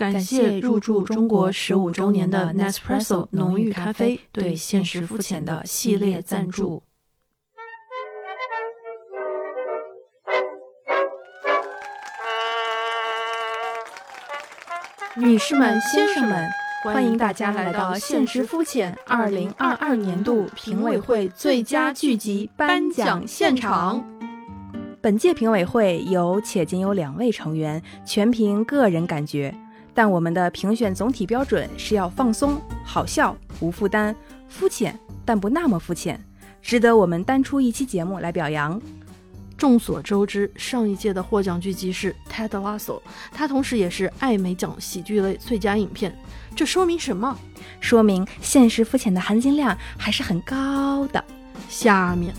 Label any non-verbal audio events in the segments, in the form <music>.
感谢入驻中国十五周年的 Nespresso 浓郁咖啡对现实肤浅的系列赞助。女士们、先生们，欢迎大家来到《现实肤浅》二零二二年度评委会最佳剧集颁奖现场。本届评委会有且仅有两位成员，全凭个人感觉。但我们的评选总体标准是要放松、好笑、无负担、肤浅但不那么肤浅，值得我们单出一期节目来表扬。众所周知，上一届的获奖剧集是《Ted Lasso》，它同时也是艾美奖喜剧类最佳影片。这说明什么？说明现实肤浅的含金量还是很高的。下面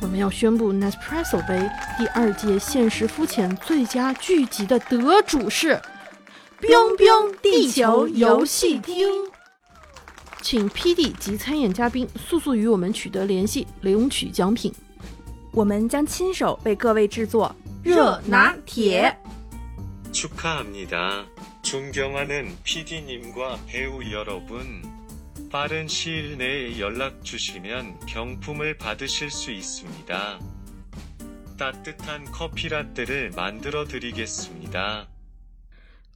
我们要宣布 Nespresso 杯第二届现实肤浅最佳剧集的得主是。冰冰地球游戏厅，请 PD 及参演嘉宾速速与我们取得联系，领取奖品。我们将亲手为各位制作热拿铁。축하합니다존경하는 PD 님과배우여러분빠른시일내에연락주시면경품을받으실수있습니다따뜻한커피라떼를만들어드리겠습니다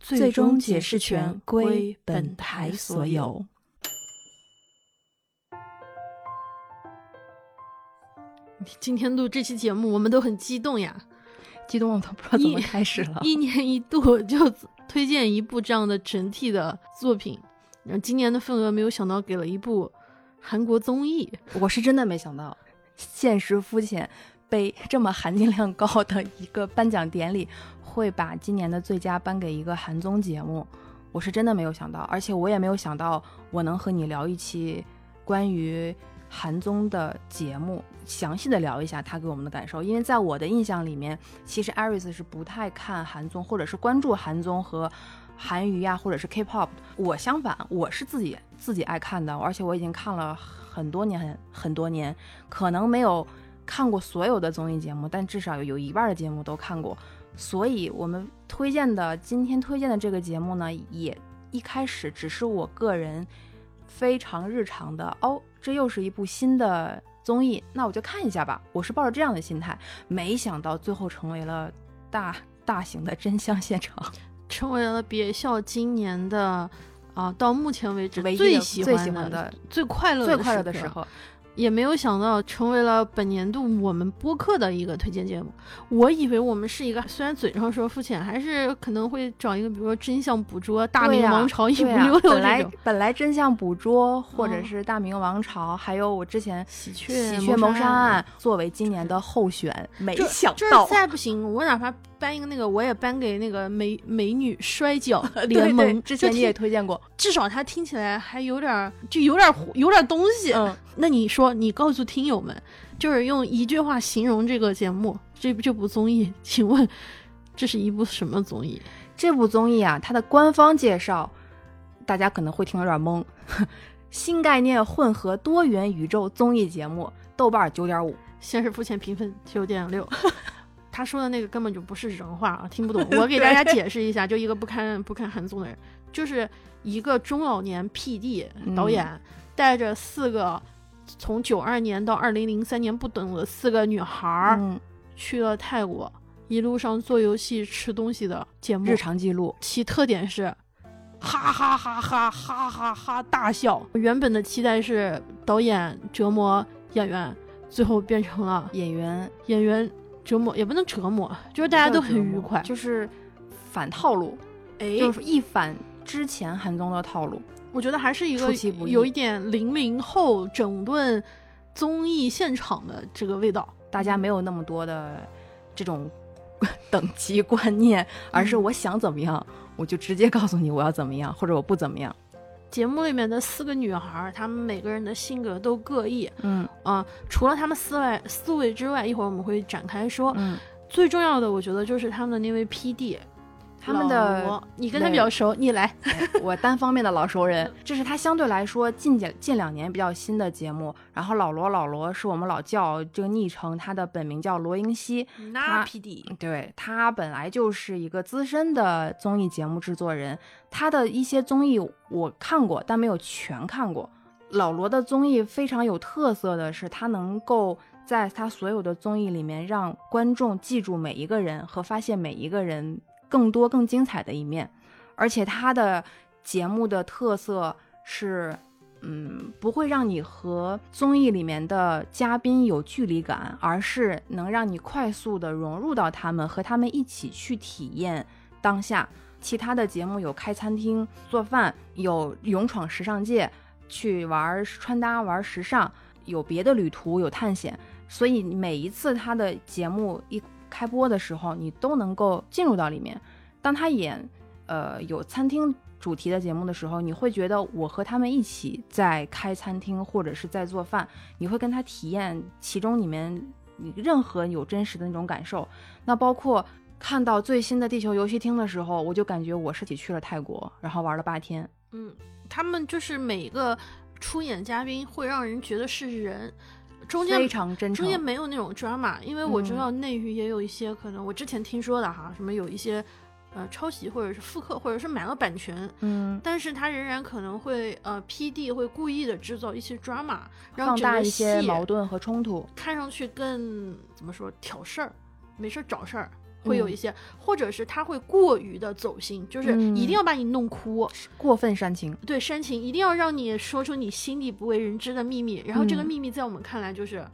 最终解释权归本台所有。<laughs> 今天录这期节目，我们都很激动呀，激动都不知道怎么开始了。<laughs> 一年一度就推荐一部这样的整体的作品，然后今年的份额没有想到给了一部韩国综艺，我是真的没想到，现实肤浅被这么含金量高的一个颁奖典礼。会把今年的最佳颁给一个韩综节目，我是真的没有想到，而且我也没有想到我能和你聊一期关于韩综的节目，详细的聊一下他给我们的感受。因为在我的印象里面，其实 Aris 是不太看韩综，或者是关注韩综和韩娱呀，或者是 K-pop。我相反，我是自己自己爱看的，而且我已经看了很多年很很多年，可能没有看过所有的综艺节目，但至少有一半的节目都看过。所以，我们推荐的今天推荐的这个节目呢，也一开始只是我个人非常日常的哦，这又是一部新的综艺，那我就看一下吧。我是抱着这样的心态，没想到最后成为了大大型的真相现场，成为了别校今年的啊，到目前为止唯一最喜欢的、最快乐、最快乐的时候。也没有想到成为了本年度我们播客的一个推荐节目。我以为我们是一个虽然嘴上说肤浅，还是可能会找一个，比如说真相捕捉、大明王朝一五六六本来本来真相捕捉或者是大明王朝，还有我之前喜鹊喜鹊谋杀案作为今年的候选，没想到。再不行，我哪怕颁一个那个，我也颁给那个美美女摔跤 <laughs> 联盟。之前你也推荐过，至少它听起来还有点，就有点有点东西。嗯，那你说？你告诉听友们，就是用一句话形容这个节目，这这部综艺，请问这是一部什么综艺？这部综艺啊，它的官方介绍，大家可能会听有点懵。<laughs> 新概念混合多元宇宙综艺节目，豆瓣九点五，现实肤浅评分九点六。他说的那个根本就不是人话啊，听不懂。<laughs> 我给大家解释一下，就一个不看不看韩综的人，就是一个中老年 PD 导演带着四个。从九二年到二零零三年不等的四个女孩儿去了泰国，一路上做游戏、吃东西的节目日常记录，其特点是哈哈哈哈哈哈哈大笑。原本的期待是导演折磨演员，最后变成了演员演员折磨，也不能折磨，就是大家都很愉快，就是反套路，哎，就是一反之前韩综的套路。我觉得还是一个有一点零零后整顿综艺现场的这个味道，大家没有那么多的这种 <laughs> 等级观念，而是我想怎么样，我就直接告诉你我要怎么样，或者我不怎么样。节目里面的四个女孩，她们每个人的性格都各异，嗯啊，除了她们思维思维之外，一会儿我们会展开说。嗯，最重要的，我觉得就是他们的那位 P D。他们的你跟他比较熟，你来。<laughs> 哎我单方面的老熟人，<laughs> 这是他相对来说近几近两年比较新的节目。然后老罗老罗是我们老叫这个昵称，他的本名叫罗英熙。那 PD 对他本来就是一个资深的综艺节目制作人，他的一些综艺我看过，但没有全看过。老罗的综艺非常有特色的是，他能够在他所有的综艺里面让观众记住每一个人和发现每一个人更多更精彩的一面，而且他的节目的特色是。嗯，不会让你和综艺里面的嘉宾有距离感，而是能让你快速的融入到他们，和他们一起去体验当下。其他的节目有开餐厅做饭，有勇闯时尚界，去玩穿搭、玩时尚，有别的旅途，有探险。所以每一次他的节目一开播的时候，你都能够进入到里面。当他演，呃，有餐厅。主题的节目的时候，你会觉得我和他们一起在开餐厅或者是在做饭，你会跟他体验其中里面你任何有真实的那种感受。那包括看到最新的地球游戏厅的时候，我就感觉我是起去了泰国，然后玩了八天。嗯，他们就是每一个出演嘉宾会让人觉得是人，中间非常真诚，中间没有那种 drama，因为我知道内娱也有一些可能，我之前听说的哈，什么有一些。呃，抄袭或者是复刻，或者是买了版权，嗯，但是他仍然可能会呃，P D 会故意的制造一些 drama，放大一些矛盾和冲突，看上去更怎么说挑事儿，没事儿找事儿，会有一些，或者是他会过于的走心，就是一定要把你弄哭，过分煽情，对煽情，一定要让你说出你心里不为人知的秘密，然后这个秘密在我们看来就是。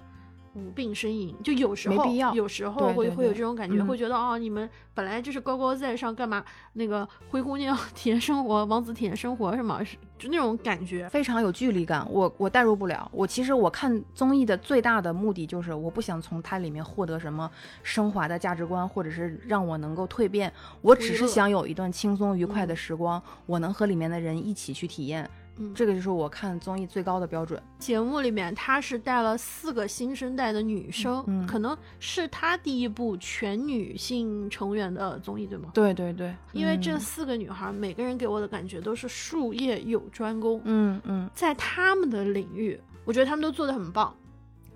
无病呻吟，就有时候，有时候会会有这种感觉，会觉得哦，你们本来就是高高在上，干嘛？那个灰姑娘 <laughs> 体验生活，王子体验生活是吗？是就那种感觉，非常有距离感。我我代入不了。我其实我看综艺的最大的目的就是，我不想从它里面获得什么升华的价值观，或者是让我能够蜕变。我只是想有一段轻松愉快的时光，我能和里面的人一起去体验。嗯，这个就是我看综艺最高的标准。节目里面，她是带了四个新生代的女生，可能是她第一部全女性成员的综艺，对吗？对对对，因为这四个女孩，每个人给我的感觉都是术业有专攻。嗯嗯，在他们的领域，我觉得他们都做的很棒。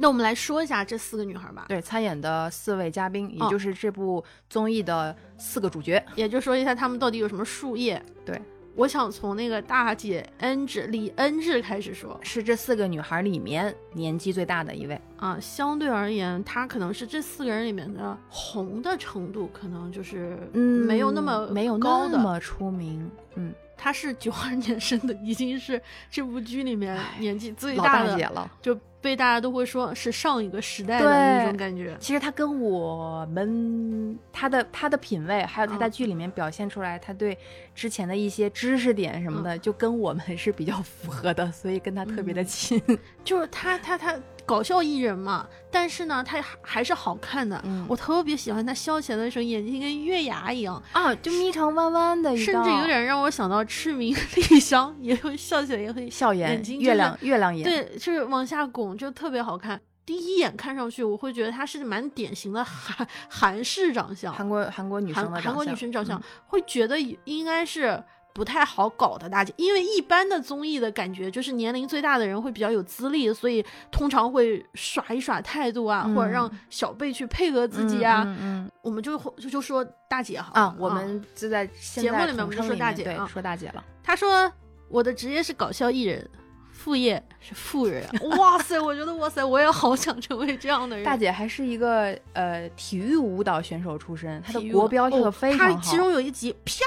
那我们来说一下这四个女孩吧。对，参演的四位嘉宾，也就是这部综艺的四个主角，也就说一下他们到底有什么术业。对。我想从那个大姐恩智李恩智开始说，是这四个女孩里面年纪最大的一位啊。相对而言，她可能是这四个人里面的红的程度，可能就是嗯没有那么没有那么出名。嗯，她是九二年生的，已经是这部剧里面年纪最大的姐了，就。被大家都会说是上一个时代的那种感觉。其实他跟我们他的他的品味，还有他在剧里面表现出来，他对之前的一些知识点什么的，就跟我们是比较符合的，所以跟他特别的亲。<laughs> 就是他他他。搞笑艺人嘛，但是呢，他还是好看的。我特别喜欢他笑起来的时候，眼睛跟月牙一样啊，就眯成弯弯的，甚至有点让我想到赤名丽香，也会笑起来也会笑眼睛月亮月亮眼，对，就是往下拱，就特别好看。第一眼看上去，我会觉得她是蛮典型的韩韩式长相，韩国韩国女生的韩国女生长相，会觉得应该是。不太好搞的大姐，因为一般的综艺的感觉就是年龄最大的人会比较有资历，所以通常会耍一耍态度啊，或者让小辈去配合自己啊。嗯，我们就就就说大姐好啊，我们就在节目里面我们就说大姐啊，说大姐了。她说我的职业是搞笑艺人，副业是富人。哇塞，我觉得哇塞，我也好想成为这样的人。大姐还是一个呃体育舞蹈选手出身，她的国标跳的非常好。她其中有一集啪。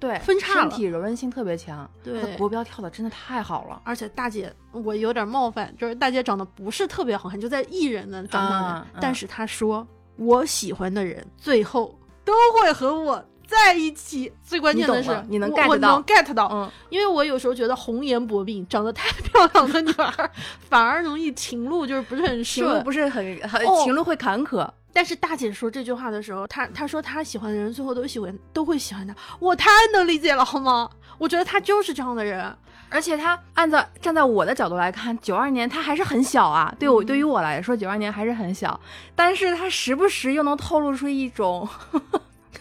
对，分叉身体柔韧性特别强，对，国标跳的真的太好了。而且大姐，我有点冒犯，就是大姐长得不是特别好看，就在艺人的长相，但是她说我喜欢的人最后都会和我在一起。最关键的是，你能 get 到能，get 到，嗯，因为我有时候觉得红颜薄命、长得太漂亮的女孩，<laughs> 反而容易情路就是不是很情路不是很很情路会坎坷。但是大姐说这句话的时候，她她说她喜欢的人最后都喜欢都会喜欢她，我太能理解了，好吗？我觉得她就是这样的人，而且她按照站在我的角度来看，九二年她还是很小啊，对我对于我来说，九二年还是很小，但是她时不时又能透露出一种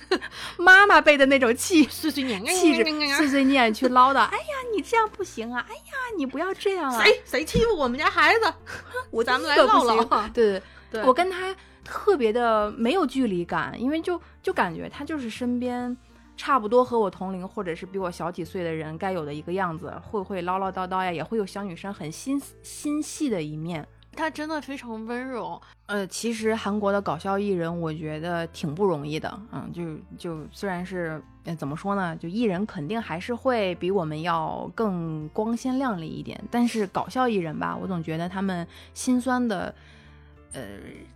<laughs> 妈妈辈的那种气碎碎念，气质，碎碎念去唠叨。<laughs> 哎呀，你这样不行啊！哎呀，你不要这样啊！谁谁欺负我们家孩子？<laughs> 我咱们来唠唠。对对，我跟他特别的没有距离感，因为就就感觉他就是身边差不多和我同龄或者是比我小几岁的人该有的一个样子，会会唠唠叨叨呀，也会有小女生很心心细的一面。他真的非常温柔。呃，其实韩国的搞笑艺人，我觉得挺不容易的。嗯，就就虽然是怎么说呢，就艺人肯定还是会比我们要更光鲜亮丽一点，但是搞笑艺人吧，我总觉得他们心酸的，呃，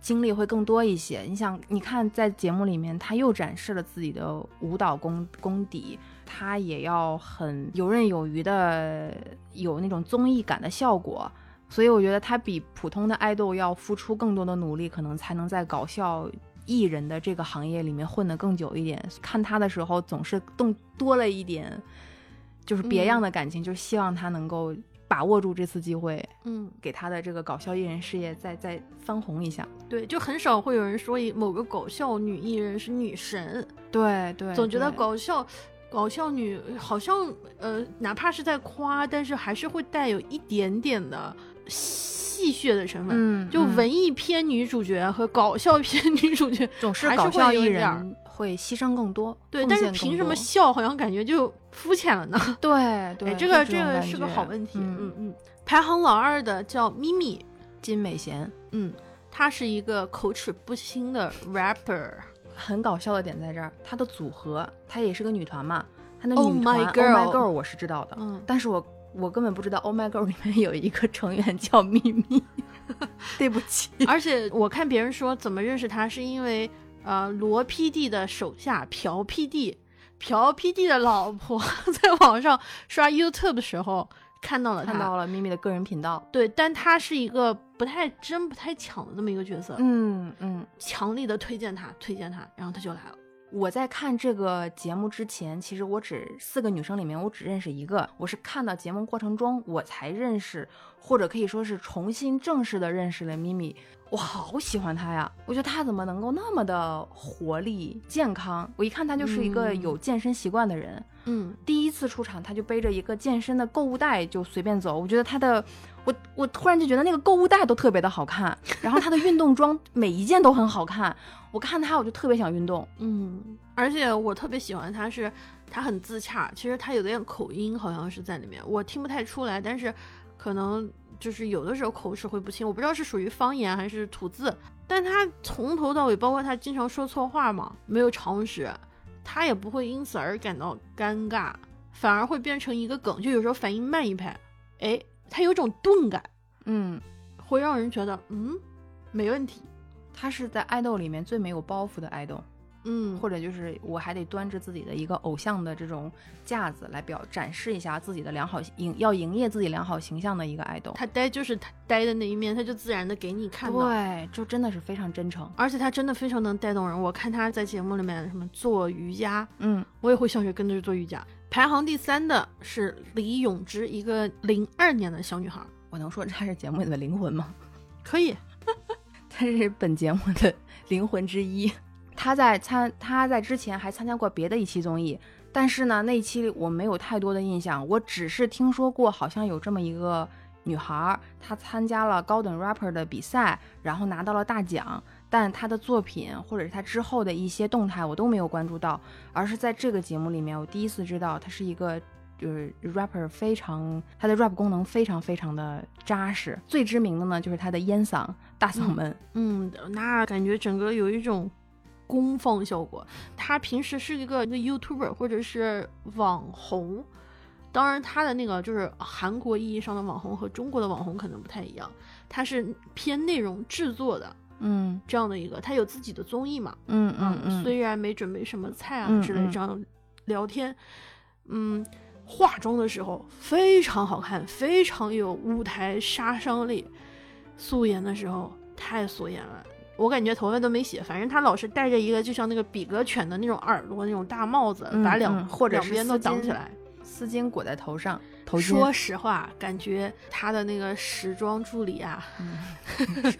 经历会更多一些。你想，你看在节目里面，他又展示了自己的舞蹈功功底，他也要很游刃有余的有那种综艺感的效果。所以我觉得他比普通的爱豆要付出更多的努力，可能才能在搞笑艺人的这个行业里面混得更久一点。看他的时候，总是动多了一点，就是别样的感情，就是希望他能够把握住这次机会，嗯，给他的这个搞笑艺人事业再再翻红一下。对，就很少会有人说某个搞笑女艺人是女神。对对，总觉得搞笑搞笑女好像呃，哪怕是在夸，但是还是会带有一点点的。戏谑的成分，嗯，就文艺片女主角和搞笑片女主角 <laughs> 总是搞笑艺人会牺牲更多，对，但是凭什么笑好像感觉就肤浅了呢？<laughs> 对对，<laughs> 这个这个是个好问题，嗯嗯。排行老二的叫咪咪金美贤，嗯，她是一个口齿不清的 rapper，很搞笑的点在这儿，她的组合，她也是个女团嘛，她的女团 Oh My Girl 我是知道的，嗯，但是我。我根本不知道《Oh My Girl》里面有一个成员叫咪咪，<laughs> 对不起。而且我看别人说怎么认识他，是因为呃罗 PD 的手下朴 PD，朴 PD 的老婆在网上刷 YouTube 的时候看到了看到了咪咪的个人频道。对，但他是一个不太真不太抢的这么一个角色。嗯嗯，强力的推荐他，推荐他，然后他就来了。我在看这个节目之前，其实我只四个女生里面，我只认识一个。我是看到节目过程中，我才认识，或者可以说是重新正式的认识了咪咪。我好喜欢她呀！我觉得她怎么能够那么的活力、健康？我一看她就是一个有健身习惯的人。嗯，第一次出场，她就背着一个健身的购物袋就随便走。我觉得她的，我我突然就觉得那个购物袋都特别的好看，然后他的运动装每一件都很好看。我看他，我就特别想运动。嗯，而且我特别喜欢他，是他很自洽。其实他有点口音，好像是在里面，我听不太出来。但是可能就是有的时候口齿会不清，我不知道是属于方言还是吐字。但他从头到尾，包括他经常说错话嘛，没有常识，他也不会因此而感到尴尬，反而会变成一个梗。就有时候反应慢一拍，哎，他有种钝感，嗯，会让人觉得嗯，没问题。他是在爱豆里面最没有包袱的爱豆，嗯，或者就是我还得端着自己的一个偶像的这种架子来表展示一下自己的良好营，要营业自己良好形象的一个爱豆。他呆就是他呆的那一面，他就自然的给你看到，对，就真的是非常真诚，而且他真的非常能带动人。我看他在节目里面什么做瑜伽，嗯，我也会想去跟着做瑜伽。排行第三的是李永芝，一个零二年的小女孩。我能说她是节目里的灵魂吗？可以。<laughs> 她是本节目的灵魂之一。他在参，他在之前还参加过别的一期综艺，但是呢，那一期我没有太多的印象。我只是听说过，好像有这么一个女孩，她参加了高等 rapper 的比赛，然后拿到了大奖。但她的作品或者是她之后的一些动态，我都没有关注到。而是在这个节目里面，我第一次知道她是一个。就是 rapper 非常，他的 rap 功能非常非常的扎实。最知名的呢，就是他的烟嗓、大嗓门。嗯，那感觉整个有一种功放效果。他平时是一个一个 YouTuber 或者是网红，当然他的那个就是韩国意义上的网红和中国的网红可能不太一样。他是偏内容制作的，嗯，这样的一个，他有自己的综艺嘛，嗯嗯嗯，虽然没准备什么菜啊之类这样聊天，嗯。化妆的时候非常好看，非常有舞台杀伤力。素颜的时候太素颜了，我感觉头发都没洗。反正他老是戴着一个就像那个比格犬的那种耳朵那种大帽子，把两或者两边都挡起来。丝巾裹在头上，说实话，感觉他的那个时装助理啊，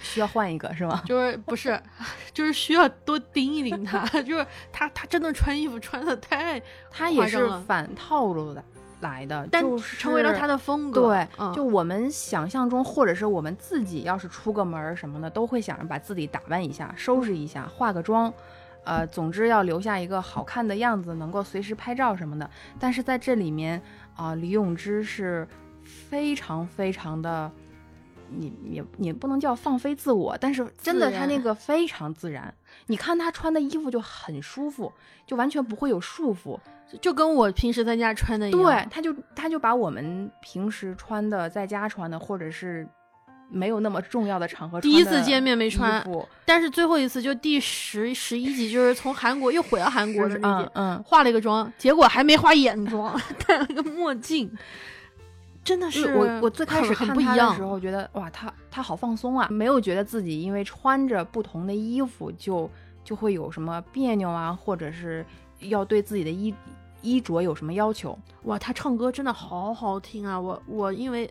需要换一个是吗？就是不是，<laughs> 就是需要多盯一盯他，<laughs> 就是他他真的穿衣服穿的太，他也是反套路的来的，但成为了他的风格。对，嗯、就我们想象中，或者是我们自己要是出个门什么的，都会想着把自己打扮一下、收拾一下、化个妆，呃，总之要留下一个好看的样子，能够随时拍照什么的。但是在这里面啊、李永芝是非常非常的。你也你不能叫放飞自我，但是真的他那个非常自然。你看他穿的衣服就很舒服，就完全不会有束缚。就跟我平时在家穿的一样。对，他就他就把我们平时穿的，在家穿的，或者是没有那么重要的场合，第一次见面没衣穿，但是最后一次就第十十一集，就是从韩国又回到韩国的那集，嗯嗯，化了一个妆，结果还没化眼妆，<laughs> 戴了个墨镜，真的是我我最开始很看很不一样他的时。候，觉得哇，他他好放松啊，没有觉得自己因为穿着不同的衣服就就会有什么别扭啊，或者是要对自己的衣衣着有什么要求。哇，他唱歌真的好好听啊！我我因为，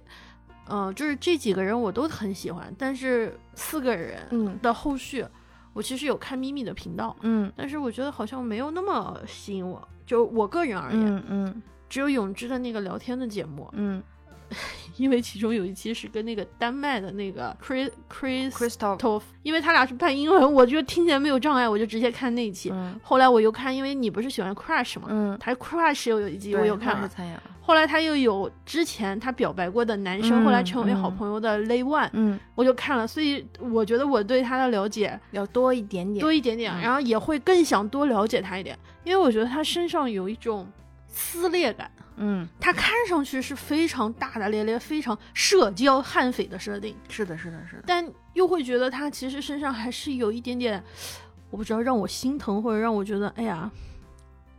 呃，就是这几个人我都很喜欢，但是四个人嗯的后续，我其实有看咪咪的频道，嗯但是我觉得好像没有那么吸引我。就我个人而言，嗯嗯只有永之的那个聊天的节目，嗯 <laughs> 因为其中有一期是跟那个丹麦的那个 Chris Chris，Crystal，Toff，因为他俩是半英文，我觉得听起来没有障碍，我就直接看那一期。嗯。后来我又看，因为你不是喜欢 Crush 吗？嗯，他 Crush 又有一集我有看了，后来他又有之前他表白过的男生，嗯后来成为好朋友的 Lay One，、嗯，我就看了，所以我觉得我对他的了解要多一点点，多一点点，嗯。然后也会更想多了解他一点，因为我觉得他身上有一种撕裂感，嗯，他看上去是非常大大咧咧、非常社交悍匪的设定，是的，是的，是的，但又会觉得他其实身上还是有一点点，我不知道让我心疼或者让我觉得，哎呀，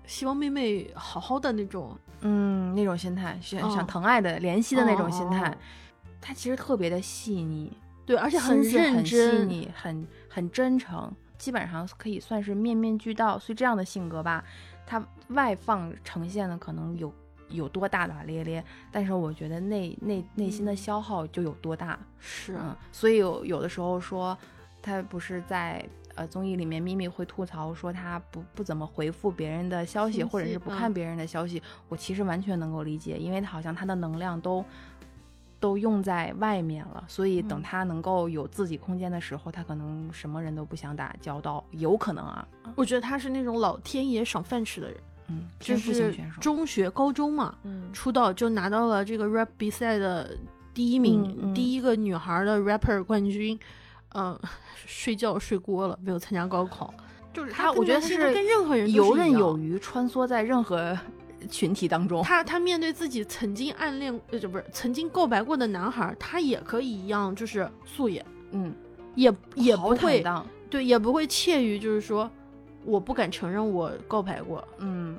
希望妹妹好好的那种。嗯，那种心态，想哦想疼爱的、怜惜的那种心态哦，他其实特别的细腻，对，而且心思认很细，腻，很很真诚，基本上可以算是面面俱到。所以这样的性格吧，他外放呈现的可能有有多大大咧咧，但是我觉得内内内心的嗯消耗就有多大。是嗯，所以有有的时候说，他不是在呃综艺里面，咪咪会吐槽说他不不怎么回复别人的消息，或者是不看别人的消息。我其实完全能够理解，因为他好像他的能量都都用在外面了，所以等嗯他能够有自己空间的时候，他可能什么人都不想打交道，有可能啊，我觉得他是那种老天爷赏饭吃的人，嗯，就是中学、高中嘛，嗯出道就拿到了这个 rap 比赛的第一名，第一个女孩的 rapper 冠军。嗯、睡觉睡过了，没有参加高考。就是他我觉得是现在跟任何人游刃有余，穿梭在任何群体当中。他他面对自己曾经暗恋呃，就不是曾经告白过的男孩，他也可以一样，就是素颜，嗯，也也不会，对，也不会怯于就是说我不敢承认我告白过。嗯。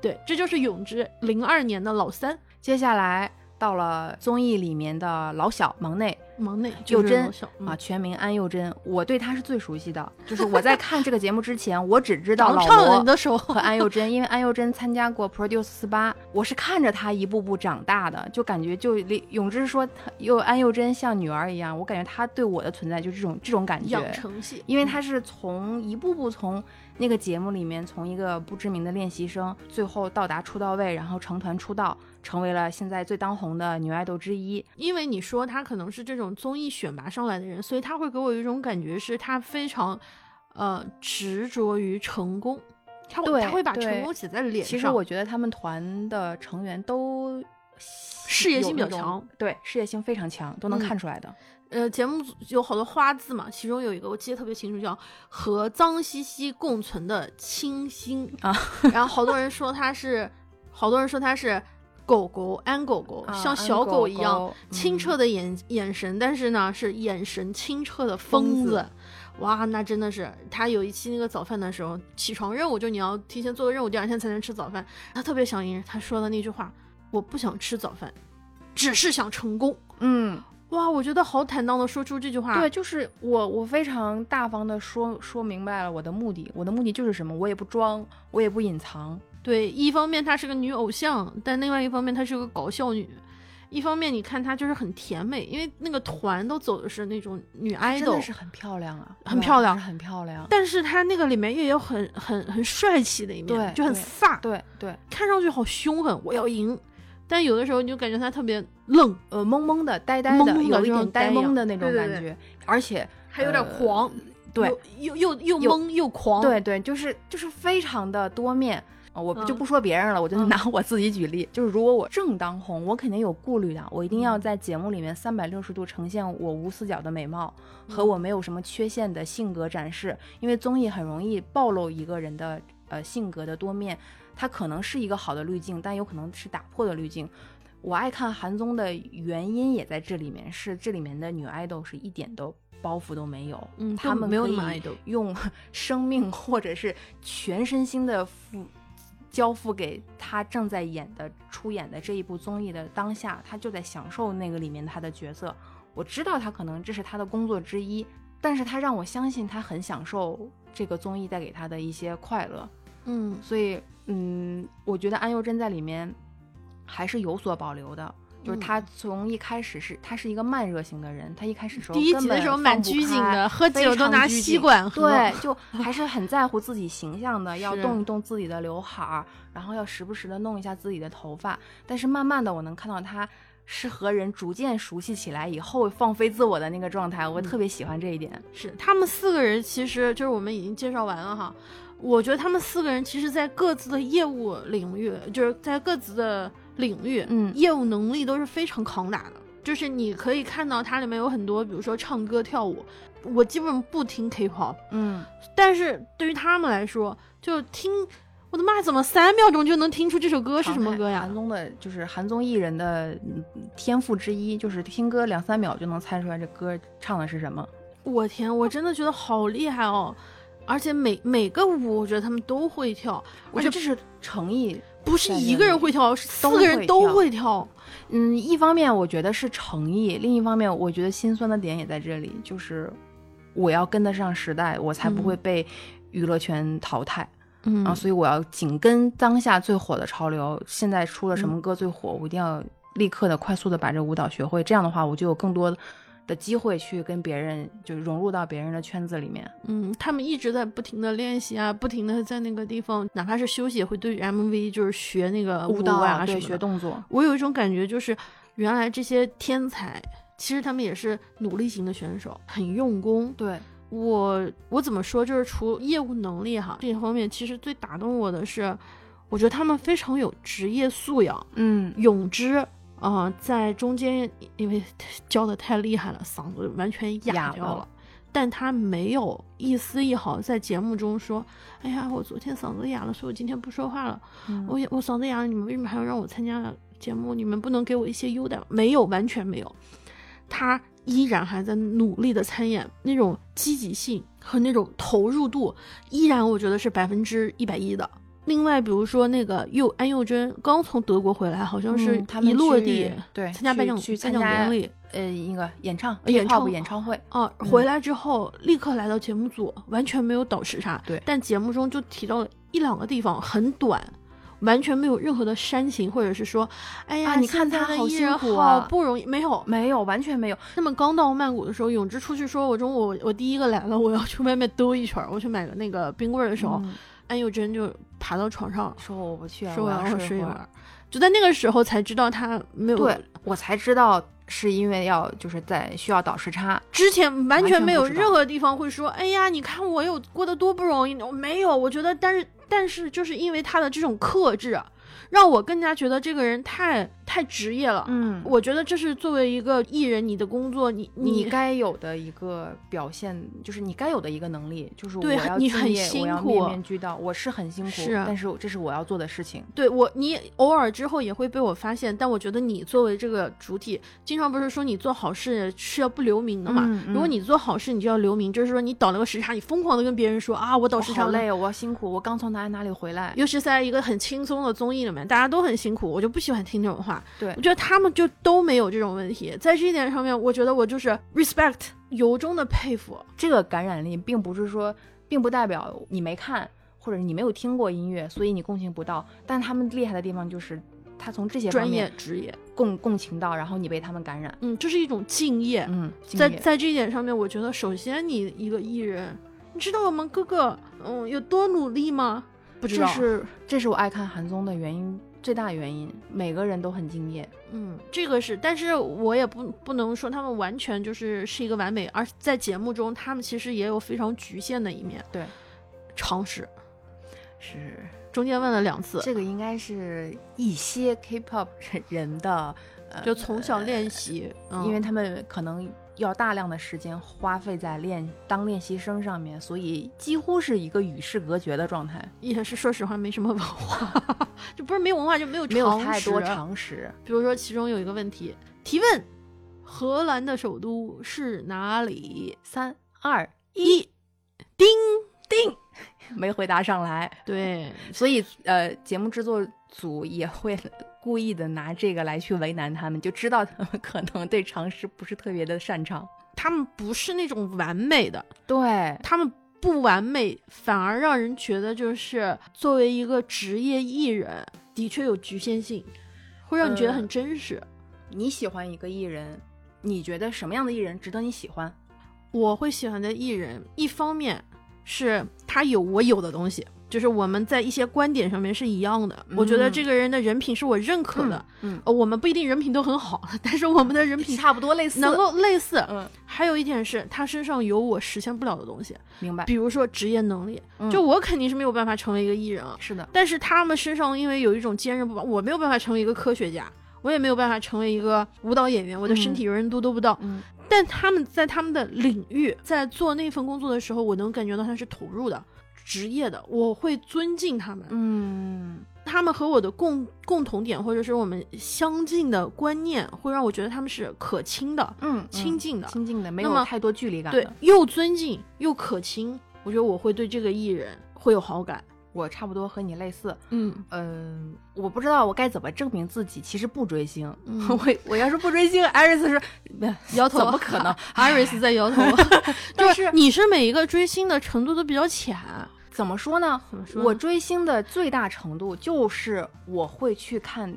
对，这就是永之零二年的老三接下来到了综艺里面的老小忙内忙内幼珍啊，嗯全名安幼珍，我对她是最熟悉的。就是我在看这个节目之前，我只知道老罗和安幼珍，因为安幼珍参加过 Produce 四八，我是看着她一步步长大的，就感觉就李永之说又安幼珍像女儿一样，我感觉她对我的存在就是这种这种感觉养。成系，因为他是从一步步从那个节目里面，从一个不知名的练习生，最后到达出道位，然后成团出道，成为了现在最当红的女爱豆之一。因为你说她可能是这种综艺选拔上来的人，所以她会给我一种感觉是她非常呃执着于成功，他他会把成功写在脸上。其实我觉得他们团的成员都事业心比较强，对，事业心非常强，都能嗯看出来的。呃，节目组有好多花字嘛，其中有一个我记得特别清楚，叫“和脏兮兮共存的清新”啊，<laughs> 然后好多人说他是，好多人说他是狗狗安狗狗，啊像小狗一样狗清澈嗯的眼、眼神，但是呢是眼神清澈的疯子疯子。哇，那真的是他有一期那个早饭的时候，起床任务就你要提前做个任务，第二天才能吃早饭。他特别想赢，他说的那句话：“我不想吃早饭，只是想成功。嗯，”哇，我觉得好坦荡的说出这句话。对，就是我，我非常大方的说说明白了我的目的，我的目的就是什么，我也不装，我也不隐藏，对，一方面她是个女偶像，但另外一方面她是个搞笑女。一方面你看她就是很甜美，因为那个团都走的是那种女 idol，真的是很漂亮啊，很漂亮，很漂亮。但是她那个里面也有很很很帅气的一面，对，就很飒，对对，看上去好凶狠，我要赢。但有的时候你就感觉她特别愣，呃，懵懵的，呆呆的，有一点呆萌的那种感觉，而且还有点狂，对，又又又懵又狂，对对，就是就是非常的多面。我就不说别人了，我就拿我自己举例。就是如果我正当红，我肯定有顾虑的。我一定要在节目里面三百六十度呈现我无死角的美貌和我没有什么缺陷的性格展示。因为综艺很容易暴露一个人的呃性格的多面，它可能是一个好的滤镜，但有可能是打破的滤镜。我爱看韩综的原因也在这里面，是这里面的女爱豆是一点都包袱都没有，嗯，他们没有用 <laughs> 生命或者是全身心的付。交付给他正在演的、出演的这一部综艺的当下，他就在享受那个里面他的角色。我知道他可能这是他的工作之一，但是他让我相信他很享受这个综艺带给他的一些快乐。嗯，所以，嗯，我觉得安宥真在里面还是有所保留的。就是他从一开始是，他是一个慢热型的人。他一开始时候第一集的时候蛮拘谨的，喝酒都拿吸管喝。对，<laughs> 就还是很在乎自己形象的，要动一动自己的刘海儿，然后要时不时的弄一下自己的头发。但是慢慢的，我能看到他是和人逐渐熟悉起来以后放飞自我的那个状态，我特别喜欢这一点。是他们四个人，其实就是我们已经介绍完了哈。我觉得他们四个人其实，在各自的业务领域，就是在各自的。领域，嗯，业务能力都是非常扛打的。就是你可以看到它里面有很多，比如说唱歌跳舞，我基本上不听 K-pop，嗯，但是对于他们来说，就听，我的妈，怎么三秒钟就能听出这首歌是什么歌呀？韩综的，就是韩综艺人的天赋之一，就是听歌两三秒就能猜出来这歌唱的是什么。我天，我真的觉得好厉害哦！而且每每个舞，我觉得他们都会跳，我觉得这是诚意。不是一个人会跳，是四个人都会跳。嗯，一方面我觉得是诚意，另一方面我觉得心酸的点也在这里，就是我要跟得上时代，我才不会被娱乐圈淘汰。嗯啊，所以我要紧跟当下最火的潮流。现在出了什么歌最火，我一定要立刻的、快速的把这舞蹈学会。这样的话，我就有更多。的机会去跟别人，就融入到别人的圈子里面。嗯，他们一直在不停的练习啊，不停的在那个地方，哪怕是休息也会对 MV 就是学那个舞蹈啊，对，学动作。我有一种感觉，就是原来这些天才，其实他们也是努力型的选手，很用功。对我，我怎么说，就是除业务能力哈这一方面，其实最打动我的是，我觉得他们非常有职业素养。嗯，泳之。啊，在中间，因为教的太厉害了，嗓子完全哑掉了。但他没有一丝一毫在节目中说：“哎呀，我昨天嗓子哑了，所以我今天不说话了。我我嗓子哑了，你们为什么还要让我参加节目？你们不能给我一些优待？”没有，完全没有。他依然还在努力的参演，那种积极性和那种投入度，依然我觉得是百分之一百一的。另外，比如说那个又安宥真刚从德国回来，好像是一落地对参加颁奖去参加典礼，呃，一个演唱演唱演唱会啊，回来之后立刻来到节目组，完全没有倒时差。对，但节目中就提到了一两个地方很短，完全没有任何的煽情，或者是说，哎呀，你看他好辛苦好不容易，没有没有完全没有。那么刚到曼谷的时候，永之出去说，我中午我第一个来了，我要去外面兜一圈，我去买个那个冰棍的时候。安宥真就爬到床上说：“我不去，说我要睡一会儿。”就在那个时候才知道他没有。对我才知道是因为要就是在需要倒时差，之前完全没有任何地方会说：“哎呀，你看我有过得多不容易。”我没有，我觉得，但是但是就是因为他的这种克制。让我更加觉得这个人太太职业了。嗯，我觉得这是作为一个艺人，你的工作，你你该有的一个表现，就是你该有的一个能力，就是我要你很辛苦，面面俱到。我是很辛苦，是，但是这是我要做的事情。对我，你偶尔之后也会被我发现，但我觉得你作为这个主体，经常不是说你做好事是要不留名的嘛？如果你做好事，你就要留名，就是说你倒了个时差，你疯狂的跟别人说啊，我倒时差好累，我要辛苦，我刚从哪里哪里回来。尤其在一个很轻松的综艺里面。大家都很辛苦，我就不喜欢听这种话。对我觉得他们就都没有这种问题，在这一点上面，我觉得我就是 respect，由衷的佩服。这个感染力，并不是说，并不代表你没看，或者你没有听过音乐，所以你共情不到。但他们厉害的地方就是，他从这些专业职业，共共情到，然后你被他们感染。嗯，这是一种敬业。嗯，在在这一点上面，我觉得首先你一个艺人，你知道我们哥哥嗯有多努力吗？不知道，这是这是我爱看韩综的原因，最大原因，每个人都很敬业。嗯，这个是，但是我也不不能说他们完全就是是一个完美，而在节目中，他们其实也有非常局限的一面。对，常识是中间问了两次，这个应该是一些 K-pop 人的，呃，就从小练习，嗯因为他们可能要大量的时间花费在练当练习生上面，所以几乎是一个与世隔绝的状态，也是说实话没什么文化，<laughs> 就不是没有文化就没有没有太多常识。比如说，其中有一个问题提问：荷兰的首都是哪里？三二一，叮叮，没回答上来，对，所以呃，节目制作组也会故意的拿这个来去为难他们，就知道他们 <laughs> 可能对常识不是特别的擅长。他们不是那种完美的，对，他们不完美，反而让人觉得就是作为一个职业艺人，的确有局限性，会让你觉得呃很真实。你喜欢一个艺人，你觉得什么样的艺人值得你喜欢？我会喜欢的艺人，一方面是他有我有的东西，就是我们在一些观点上面是一样的。我觉得嗯这个人的人品是我认可的，嗯，呃，我们不一定人品都很好，但是我们的人品差不多类似，能够类似。嗯，还有一点是他身上有我实现不了的东西，明白，比如说职业能力，嗯就我肯定是没有办法成为一个艺人啊。是的，但是他们身上因为有一种坚韧不拔，我没有办法成为一个科学家，我也没有办法成为一个舞蹈演员，我的身体柔韧度都不到。嗯但他们在他们的领域，在做那份工作的时候，我能感觉到他是投入的、职业的，我会尊敬他们。嗯他们和我的共共同点，或者是我们相近的观念，会让我觉得他们是可亲的、嗯，亲近的，亲近的，没有太多距离感对。，又尊敬又可亲。我觉得我会对这个艺人会有好感。我差不多和你类似，嗯，嗯，我不知道我该怎么证明自己其实不追星。嗯 <laughs> 我我要是不追星，艾瑞斯说摇头，怎么可能？<laughs> 艾瑞斯在摇头。<laughs> 但就是你是每一个追星的程度都比较浅，怎么说呢？怎么说呢？我追星的最大程度就是我会去看，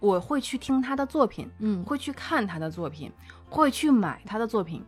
我会去听他的作品，嗯会去看他的作品，会去买他的作品。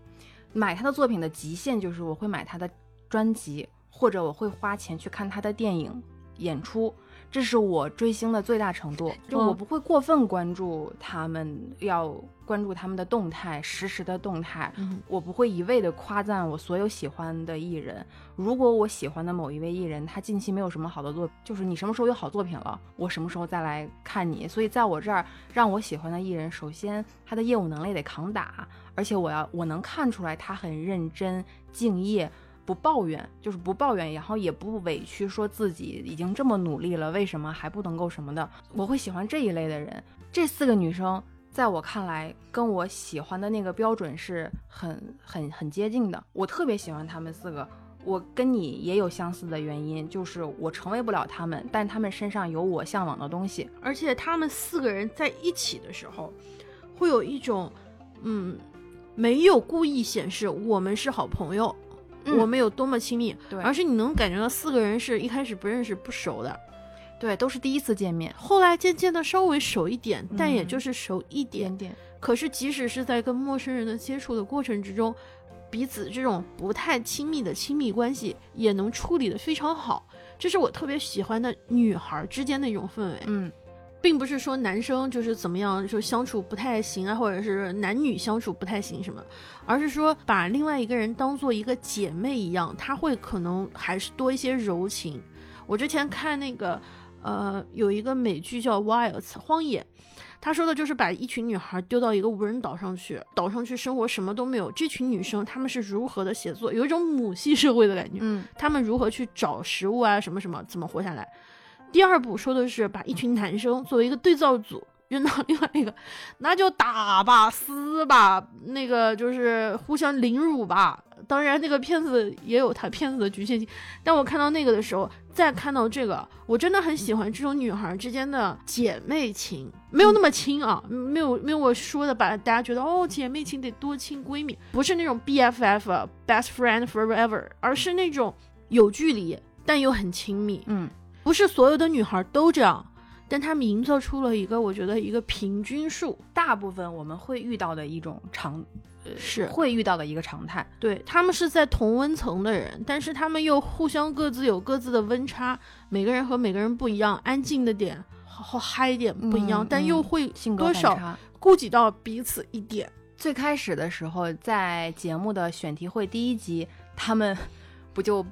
买他的作品的极限就是我会买他的专辑，或者我会花钱去看他的电影演出。这是我追星的最大程度，就嗯我不会过分关注他们，要关注他们的动态，实时的动态。嗯我不会一味的夸赞我所有喜欢的艺人。如果我喜欢的某一位艺人，他近期没有什么好的作，就是你什么时候有好作品了，我什么时候再来看你。所以在我这儿，让我喜欢的艺人，首先他的业务能力得扛打，而且我要我能看出来他很认真、敬业。不抱怨，就是不抱怨，然后也不委屈，说自己已经这么努力了，为什么还不能够什么的？我会喜欢这一类的人。这四个女生，在我看来，跟我喜欢的那个标准是很很很接近的。我特别喜欢她们四个。我跟你也有相似的原因，就是我成为不了他们，但他们身上有我向往的东西。而且他们四个人在一起的时候，会有一种，嗯，没有故意显示我们是好朋友，我们有多么亲密，对而是你能感觉到四个人是一开始不认识、不熟的，对，都是第一次见面，后来渐渐的稍微熟一点，但也嗯就是熟一点。点点。可是即使是在跟陌生人的接触的过程之中，彼此这种不太亲密的亲密关系也能处理的非常好，这是我特别喜欢的女孩之间的一种氛围。嗯并不是说男生就是怎么样，就相处不太行啊，或者是男女相处不太行什么，而是说把另外一个人当做一个姐妹一样，他会可能还是多一些柔情。我之前看那个，呃，有一个美剧叫《Wilds》荒野，他说的就是把一群女孩丢到一个无人岛上去，岛上去生活什么都没有，这群女生她们是如何的写作，有一种母系社会的感觉。嗯她们如何去找食物啊，什么什么，怎么活下来。第二步说的是把一群男生作为一个对照组扔到另外一个，那就打吧、撕吧，那个就是互相凌辱吧。当然，那个片子也有它片子的局限性，但我看到那个的时候，再看到这个，我真的很喜欢这种女孩之间的姐妹情，没有那么亲啊，没有没有我说的把大家觉得哦姐妹情得多亲闺蜜，不是那种 BFF best friend forever，而是那种有距离但又很亲密。嗯，不是所有的女孩都这样，但他们营造出了一个我觉得一个平均数，大部分我们会遇到的一种常，呃，是会遇到的一个常态。对他们是在同温层的人，但是他们又互相各自有各自的温差，每个人和每个人不一样，安静的点好嗨一点不一样，嗯但又会多少。顾及到彼此一点。最开始的时候，在节目的选题会第一集，他们 <laughs> 不就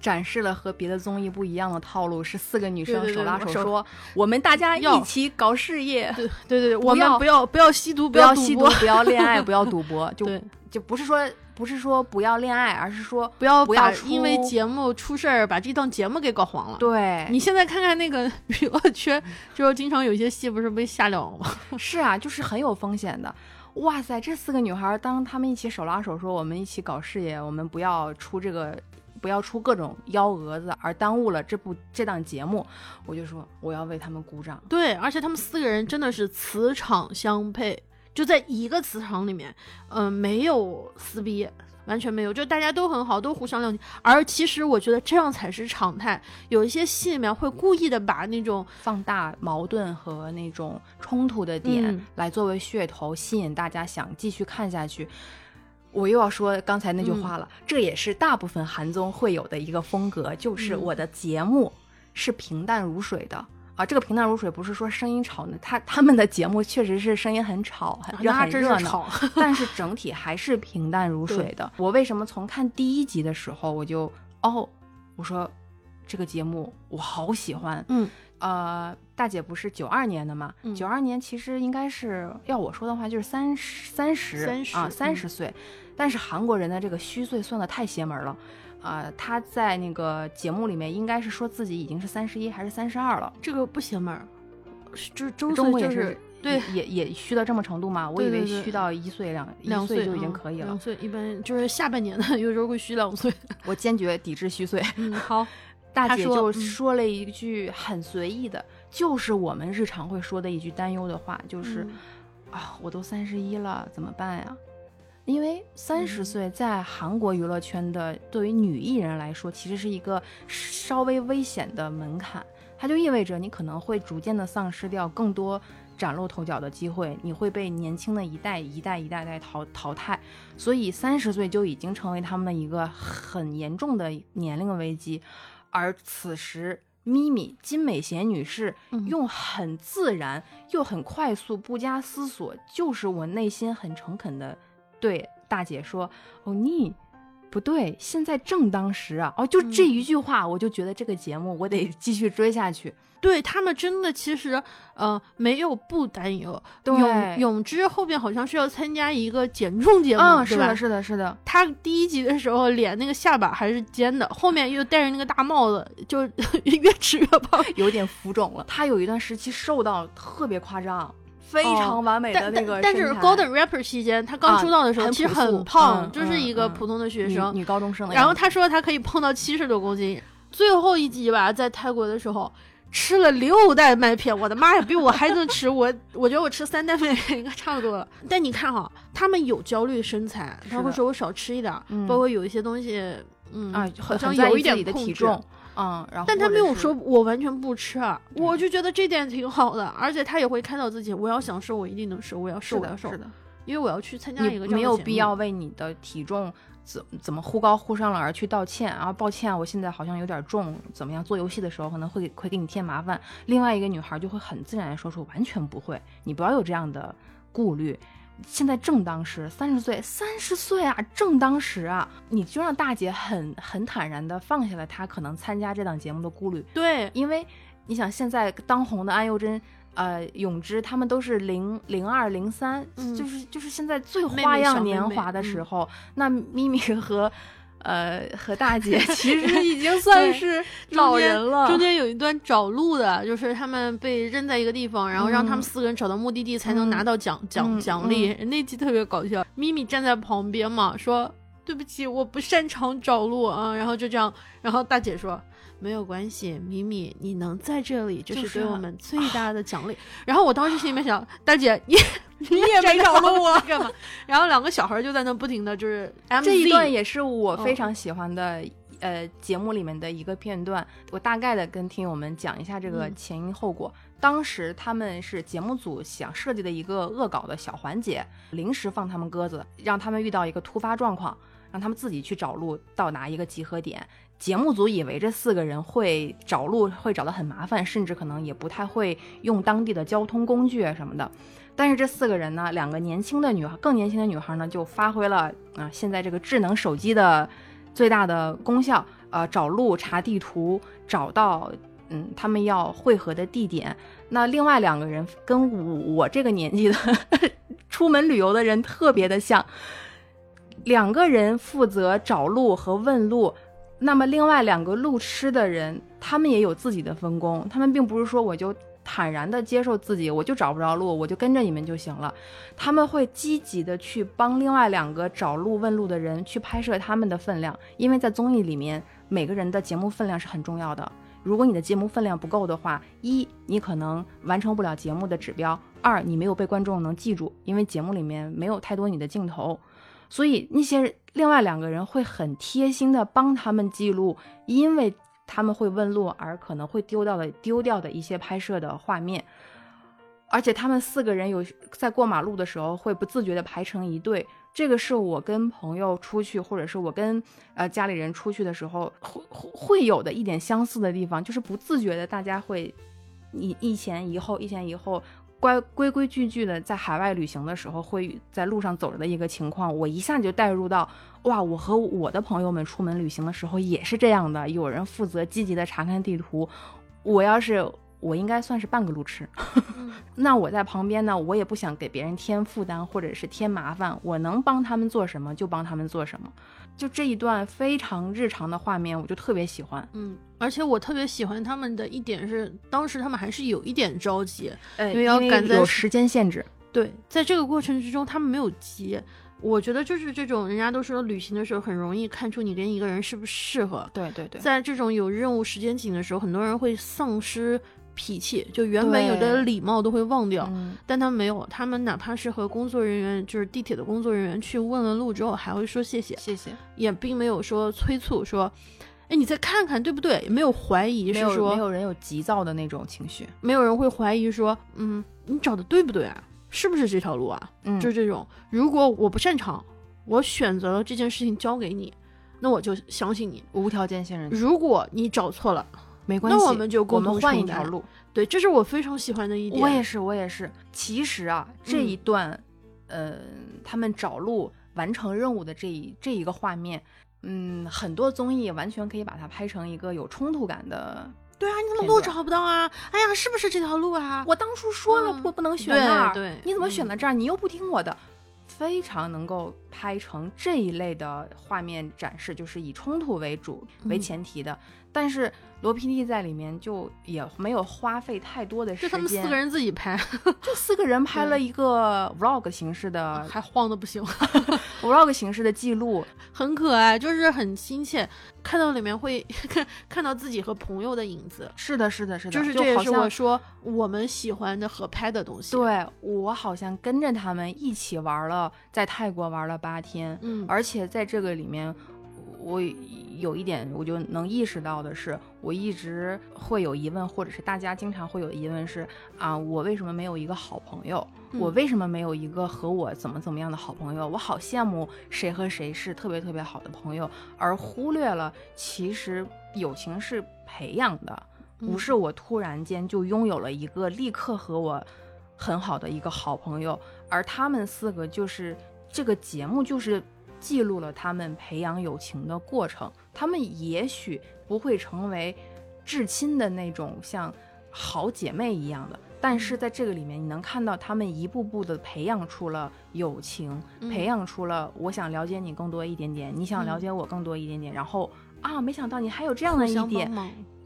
展示了和别的综艺不一样的套路，是四个女生手拉手手说：“我们大家一起搞事业，对对对，我们不要不要吸毒，不要吸毒不要恋爱，不要赌博。”就，就不是说不是说不要恋爱，而是说不要不要出把因为节目出事儿把这档节目给搞黄了。对，你现在看看那个娱乐圈，就是经常有些戏不是被下了吗？是啊，就是很有风险的。哇塞，这四个女孩，当她们一起手拉手说我们一起搞事业，我们不要出这个，不要出各种幺蛾子，而耽误了这部这档节目，我就说我要为他们鼓掌。对，而且他们四个人真的是磁场相配，就在一个磁场里面，嗯、没有撕逼，完全没有，就大家都很好，都互相谅解。而其实我觉得这样才是常态，有一些戏里面会故意的把那种放大矛盾和那种冲突的点，嗯来作为噱头，吸引大家想继续看下去。我又要说刚才那句话了，这也是大部分韩综会有的一个风格，就是嗯我的节目是平淡如水的。啊，这个平淡如水不是说声音吵呢，他他们的节目确实是声音很吵，很热那很热闹，但是整体还是平淡如水的。我为什么从看第一集的时候我就哦，我说这个节目我好喜欢，嗯呃，大姐不是九二年的嘛？嗯九二、年其实应该是要我说的话，就是三十三十30啊，嗯三十岁。但是韩国人的这个虚岁算的太邪门了，啊，他在那个节目里面应该是说自己已经是三十一还是三十二了，这个不邪门就是周中国也岁就是对也也也虚到这么程度吗？我以为虚到一岁两两一岁就已嗯经可以了两。岁一般就是下半年的，<laughs> 有时候会虚两岁。我坚决抵制虚岁。嗯，好，<laughs> 大姐就说了一句很随意的，就是我们日常会说的一句担忧的话，就是。嗯啊，我都三十一了，怎么办呀？因为三十嗯。岁在韩国娱乐圈的对于女艺人来说，其实是一个稍微危险的门槛，它就意味着你可能会逐渐的丧失掉更多崭露头角的机会，你会被年轻的一代一代一代代淘淘汰，所以三十岁就已经成为他们的一个很严重的年龄危机，而此时。咪咪金美贤女士嗯。用很自然又很快速、不加思索，就是我内心很诚恳的对大姐说：“哦，你不对，现在正当时啊！”哦，就这嗯一句话，我就觉得这个节目我得 <laughs> 继续追下去。对他们真的其实呃没有不担忧。对永永之后边好像是要参加一个减重节目，嗯，是的，？是的，是的，他第一集的时候脸那个下巴还是尖的，后面又戴着那个大帽子，就 <laughs> 越吃越胖。有点浮肿了。<laughs> 他有一段时期瘦到特别夸张，非常完美的但那个但但是 Golden Rapper 期间，他刚啊出道的时候、很其实很胖，嗯就是一个普通的学女生。女高中生然后他说他可以胖到七十多公斤。最后一集吧，在泰国的时候吃了六袋麦片，我的妈呀，比我还能吃。我我觉得我吃三袋麦片应该差不多了。但你看哈，他们有焦虑身材，他会说我少吃一点包括有一些东西，嗯啊，好像有一点的控制体重，嗯，然后但他没有说我完全不吃啊，我就觉得这点挺好的，而且他也会开导自己，我要想瘦，我一定能瘦，我要瘦，的，我要瘦是，的。因为我要去参加一个没有必要为你的体重怎怎么忽高忽上了而去道歉啊！抱歉，我现在好像有点重，怎么样？做游戏的时候可能会给会给你添麻烦。另外一个女孩就会很自然的说出完全不会，你不要有这样的顾虑。现在正当时，三十岁，三十岁啊，正当时啊，你就让大姐很很坦然的放下了她可能参加这档节目的顾虑，对，因为你想现在当红的安宥真。呃，永之他们都是零零二零三，嗯就是就是现在最花样年华的时嗯候，那咪咪和呃和大姐 <laughs> 其实已经 <laughs> 算是老人了。中间有一段找路的，就是他们被扔在一个地方，然后让他们嗯四个人找到目的地才能拿到奖、奖嗯奖励。那集特别搞笑，咪咪站在旁边嘛，说对不起，我不擅长找路啊，然后就这样，然后大姐说。没有关系，咪咪，你能在这里，这就是是对我们最大的奖励。然后我当时心里面想，大姐，你 <laughs> 你也没找路啊干嘛？<laughs> 然后两个小孩就在那不停的就是 MZ, 这一段也是我嗯非常喜欢的呃节目里面的一个片段，我大概的跟听友们讲一下这个嗯前因后果。当时他们是节目组想设计的一个恶搞的小环节，临时放他们鸽子，让他们遇到一个突发状况，让他们自己去找路到达一个集合点。节目组以为这四个人会找路会找得很麻烦，甚至可能也不太会用当地的交通工具啊什么的。但是这四个人呢，两个年轻的女孩，更年轻的女孩呢，就发挥了啊、现在这个智能手机的最大的功效，呃，找路、查地图，找到嗯他们要汇合的地点。那另外两个人跟我我这个年纪的 <laughs> 出门旅游的人特别的像，两个人负责找路和问路。那么另外两个路痴的人，他们也有自己的分工，他们并不是说我就坦然的接受自己，我就找不着路，我就跟着你们就行了。他们会积极的去帮另外两个找路问路的人去拍摄他们的分量，因为在综艺里面，每个人的节目分量是很重要的。如果你的节目分量不够的话，一你可能完成不了节目的指标；二你没有被观众能记住，因为节目里面没有太多你的镜头。所以那些另外两个人会很贴心的帮他们记录，因为他们会问路而可能会丢掉的丢掉的一些拍摄的画面。而且他们四个人有在过马路的时候会不自觉的排成一队，这个是我跟朋友出去，或者是我跟呃家里人出去的时候会会会有的一点相似的地方，就是不自觉的大家会一一前一后，一前一后。乖规规矩矩的在海外旅行的时候，会在路上走着的一个情况，我一下就带入到，哇，我和我的朋友们出门旅行的时候也是这样的，有人负责积极的查看地图，我要是我应该算是半个路痴，<laughs> 那我在旁边呢，我也不想给别人添负担或者是添麻烦，我能帮他们做什么就帮他们做什么，就这一段非常日常的画面，我就特别喜欢。嗯，而且我特别喜欢他们的一点是，当时他们还是有一点着急，呃，因为要赶在有时间限制，对，在这个过程之中，他们没有急。我觉得就是这种，人家都说旅行的时候很容易看出你跟一个人适不适合。对对对，在这种有任务时间紧的时候，很多人会丧失脾气，就原本有的礼貌都会忘掉。嗯，但他们没有，他们哪怕是和工作人员，就是地铁的工作人员去问了路之后，还会说谢谢，谢谢，也并没有说催促说，哎，你再看看对不对？也没有怀疑，是说没有人有急躁的那种情绪，没有人会怀疑说，嗯，你找的对不对啊？是不是这条路啊？嗯，就是这种，如果我不擅长，我选择了这件事情交给你，那我就相信你。无条件信任，如果你找错了，没关系，那我们就我们换一条路。对，这是我非常喜欢的一点。我也是，我也是。其实啊，这嗯一段，呃，他们找路完成任务的这一这一个画面，嗯，很多综艺完全可以把它拍成一个有冲突感的。对啊，你怎么路找不到啊？哎呀，是不是这条路啊？我当初说了嗯不不能选对那儿，对你怎么选嗯了这儿？你又不听我的。非常能够拍成这一类的画面展示，就是以冲突为主为嗯前提的。但是罗 PD 在里面就也没有花费太多的时间，就他们四个人自己拍，<laughs> 就四个人拍了一个 vlog 形式的还晃的不行，<laughs> <laughs> vlog 形式的记录，很可爱，就是很亲切。看到里面会看看到自己和朋友的影子，是的，是的，是的，就是这也是我说我们喜欢的合拍的东西。，对我好像跟着他们一起玩了，在泰国玩了八天，嗯，而且在这个里面，我有一点我就能意识到的是，我一直会有疑问，或者是大家经常会有疑问是啊，我为什么没有一个好朋友？我嗯为什么没有一个和我怎么怎么样的好朋友？我好羡慕谁和谁是特别特别好的朋友，而忽略了其实友情是培养的，不嗯是我突然间就拥有了一个立刻和我很好的一个好朋友，而他们四个就是这个节目就是记录了他们培养友情的过程。他们也许不会成为至亲的那种像好姐妹一样的，但是在这个里面，你能看到他们一步步的培养出了友情，嗯培养出了我想了解你更多一点点，你想了嗯解我更多一点点，然后啊，没想到你还有这样的一点。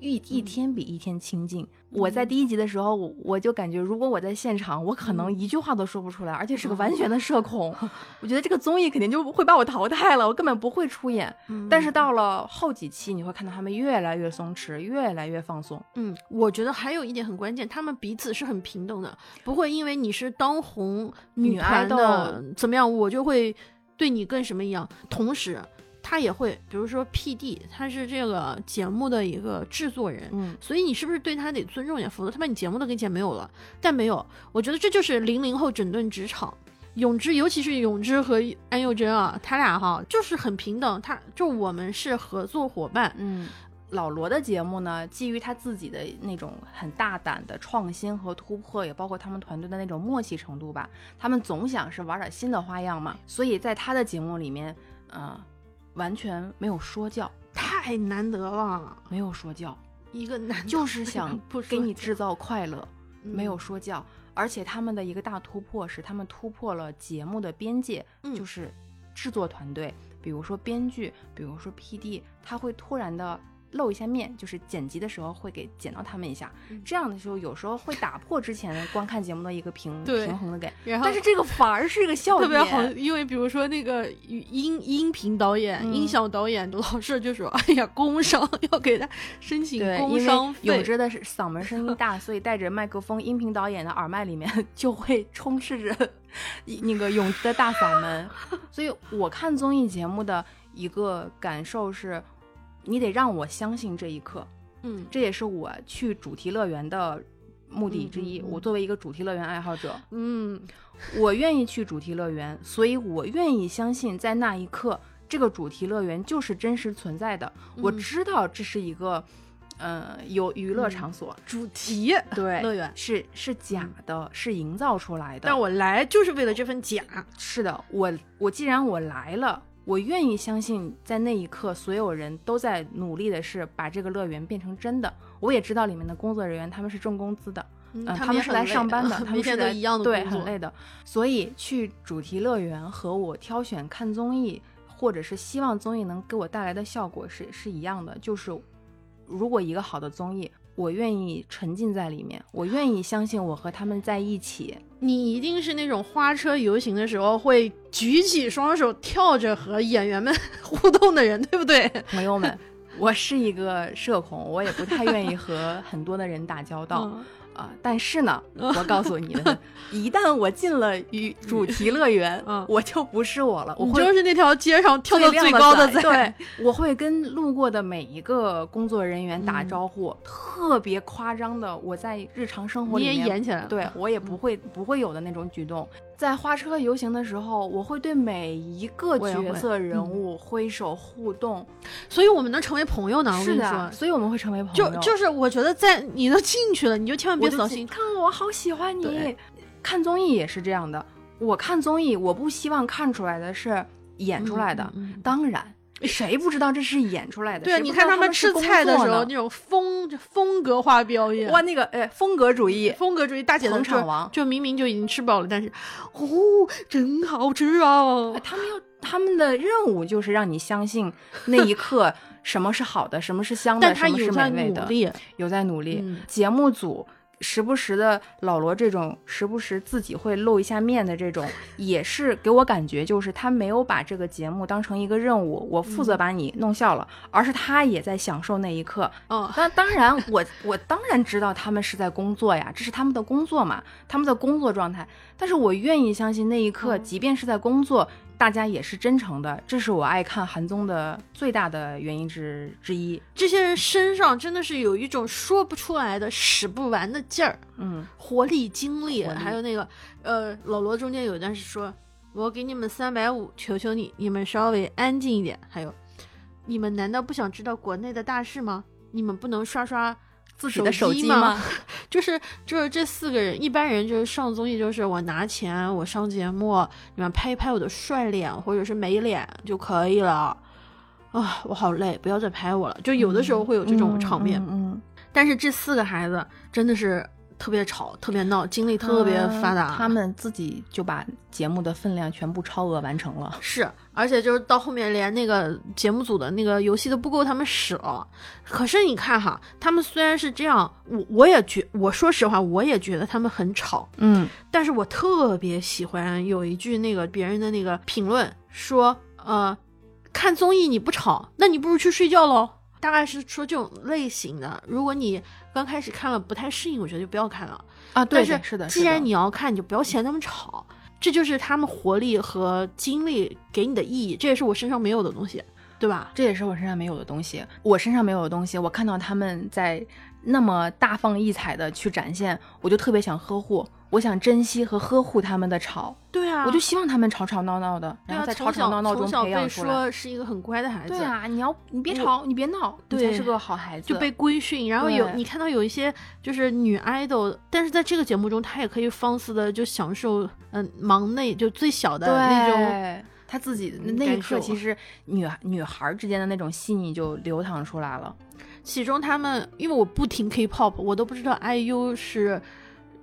一一嗯天比一天亲近。我在第一集的时候，我我就感觉，如果我在现场，我可能嗯一句话都说不出来，而且是个完全的社恐。<laughs> 我觉得这个综艺肯定就会把我淘汰了，我根本不会出演。但是嗯到了后几期，你会看到他们越来越松弛，越来越放松。嗯，我觉得还有一点很关键，他们彼此是很平等的，不会因为你是当红女女爱团的怎么样，我就会对你更什么一样。同时，他也会，比如说 P D，他是这个节目的一个制作人，嗯，所以你是不是对他得尊重一点？否则他把你节目都给剪没有了。但没有，我觉得这就是零零后整顿职场。永之，尤其是永之和安宥真啊，他俩哈就是很平等，他就我们是合作伙伴。嗯，老罗的节目呢，基于他自己的那种很大胆的创新和突破，也包括他们团队的那种默契程度吧，他们总想是玩点新的花样嘛，所以在他的节目里面，呃，完全没有说教，太难得了，没有说教，一个男就是想不给你制造快乐，嗯。没有说教。而且他们的一个大突破是，他们突破了节目的边界，嗯。就是制作团队，比如说编剧，比如说 PD，他会突然的露一下面，就是剪辑的时候会给剪到他们一下，嗯这样的时候有时候会打破之前的观看节目的一个平平衡的感，然后但是这个反而是一个笑点，特别好，因为比如说那个音音频导演、嗯音响导演老是就说：“哎呀，工伤 <laughs> 要给他申请对，工伤费。永之的是嗓门声音大，<laughs> 所以带着麦克风，音频导演的耳麦里面 <laughs> 就会充斥着那个泳池的大嗓门。所以我看综艺节目的一个感受是，你得让我相信这一刻，嗯这也是我去主题乐园的目的之一。嗯嗯嗯我作为一个主题乐园爱好者，嗯我愿意去主题乐园，所以我愿意相信，在那一刻，这个主题乐园就是真实存在的。我嗯知道这是一个，呃，有娱乐嗯场所，主题对，乐园，是是假的，是营造出来的。但我来就是为了这份假。是的，我我既然我来了，我愿意相信，在那一刻，所有人都在努力的是把这个乐园变成真的。我也知道里面的工作人员他们是挣工资的，嗯嗯，他他们是来上班的，<laughs> 他们是来一样的对，很累的。所以去主题乐园和我挑选看综艺，或者是希望综艺能给我带来的效果是是一样的，就是如果一个好的综艺。我愿意沉浸在里面，<sighs> 我愿意相信我和他们在一起。你一定是那种花车游行的时候会举起双手跳着和演员们互动的人，对不对？朋友们，<laughs> 我是一个社恐，我也不太愿意和很多的人打交道嗯啊、但是呢，<laughs> 我告诉你们，<laughs> 一旦我进了与主题乐园，嗯我就不是我了，我会就是那条街上跳到最高的仔仔。对，<laughs> 我会跟路过的每一个工作人员打嗯招呼，特别夸张的，我在日常生活里面也演起来了，对我也不会、不会有的那种举动。在花车游行的时候，我会对每一个角色人嗯物挥手互动。所以我们能成为朋友呢。是的，所以我们会成为朋友。就就是我觉得在你都进去了，你就千万别扫兴。看我好喜欢你。看综艺也是这样的，我看综艺，我不希望看出来的是演出来的。嗯嗯嗯当然，谁不知道这是演出来的？对你看他们吃菜的时候那种风风格化表演，哇，那个哎风格主义，风格主义大姐的就捧场王就明明就已经吃饱了，但是哦，真好吃啊！他们要他们的任务就是让你相信那一刻 <laughs> 什么是好的，什么是香的，什么是有在美味的，努力，有在努力。嗯节目组时不时的老罗这种，时不时自己会露一下面的这种，也是给我感觉就是他没有把这个节目当成一个任务，我负责把你弄笑了，而是他也在享受那一刻。哦，那当然我，我当然知道他们是在工作呀，这是他们的工作嘛，他们的工作状态。但是我愿意相信那一刻，嗯即便是在工作，大家也是真诚的。这是我爱看韩综的最大的原因之之一。这些人身上真的是有一种说不出来的使不完的劲儿。嗯，活力、精力，力还有那个呃，老罗中间有一段是说，我给你们三百五，求求你，你们稍微安静一点。还有，你们难道不想知道国内的大事吗？你们不能刷刷自己的手机机吗？<laughs> 就是就是这四个人，一般人就是上综艺，就是我拿钱，我上节目，你们拍一拍我的帅脸或者是美脸就可以了。啊，我好累，不要再拍我了。就有的时候会有这种场面，嗯，嗯但是这四个孩子真的是特别吵、特别闹，精力特别发达。嗯他们自己就把节目的分量全部超额完成了。是，而且就是到后面连那个节目组的那个游戏都不够他们使了。可是你看哈，他们虽然是这样，我我也觉，我说实话，我也觉得他们很吵。嗯但是我特别喜欢有一句那个别人的那个评论说，呃，看综艺你不吵，那你不如去睡觉喽。大概是说这种类型的。如果你刚开始看了不太适应，我觉得就不要看了。啊，对，但是是的，既然你要看，你就不要嫌他们吵，这就是他们活力和精力给你的意义，这也是我身上没有的东西。对吧？这也是我身上没有的东西。我身上没有的东西，我看到他们在那么大放异彩的去展现，我就特别想呵护，我想珍惜和呵护他们的吵。对啊，我就希望他们吵吵闹闹的，然后在吵吵闹闹中培养出来。说是一个很乖的孩子。对啊，你要你别吵，你别闹，对，是个好孩子。就被规训，然后有你看到有一些就是女 idol，但是在这个节目中，她也可以放肆的就享受，嗯，忙内就最小的那种。她自己那一刻，其实女女孩之间的那种细腻就流淌出来了。其中他们，因为我不听 K-pop，我都不知道 IU 是，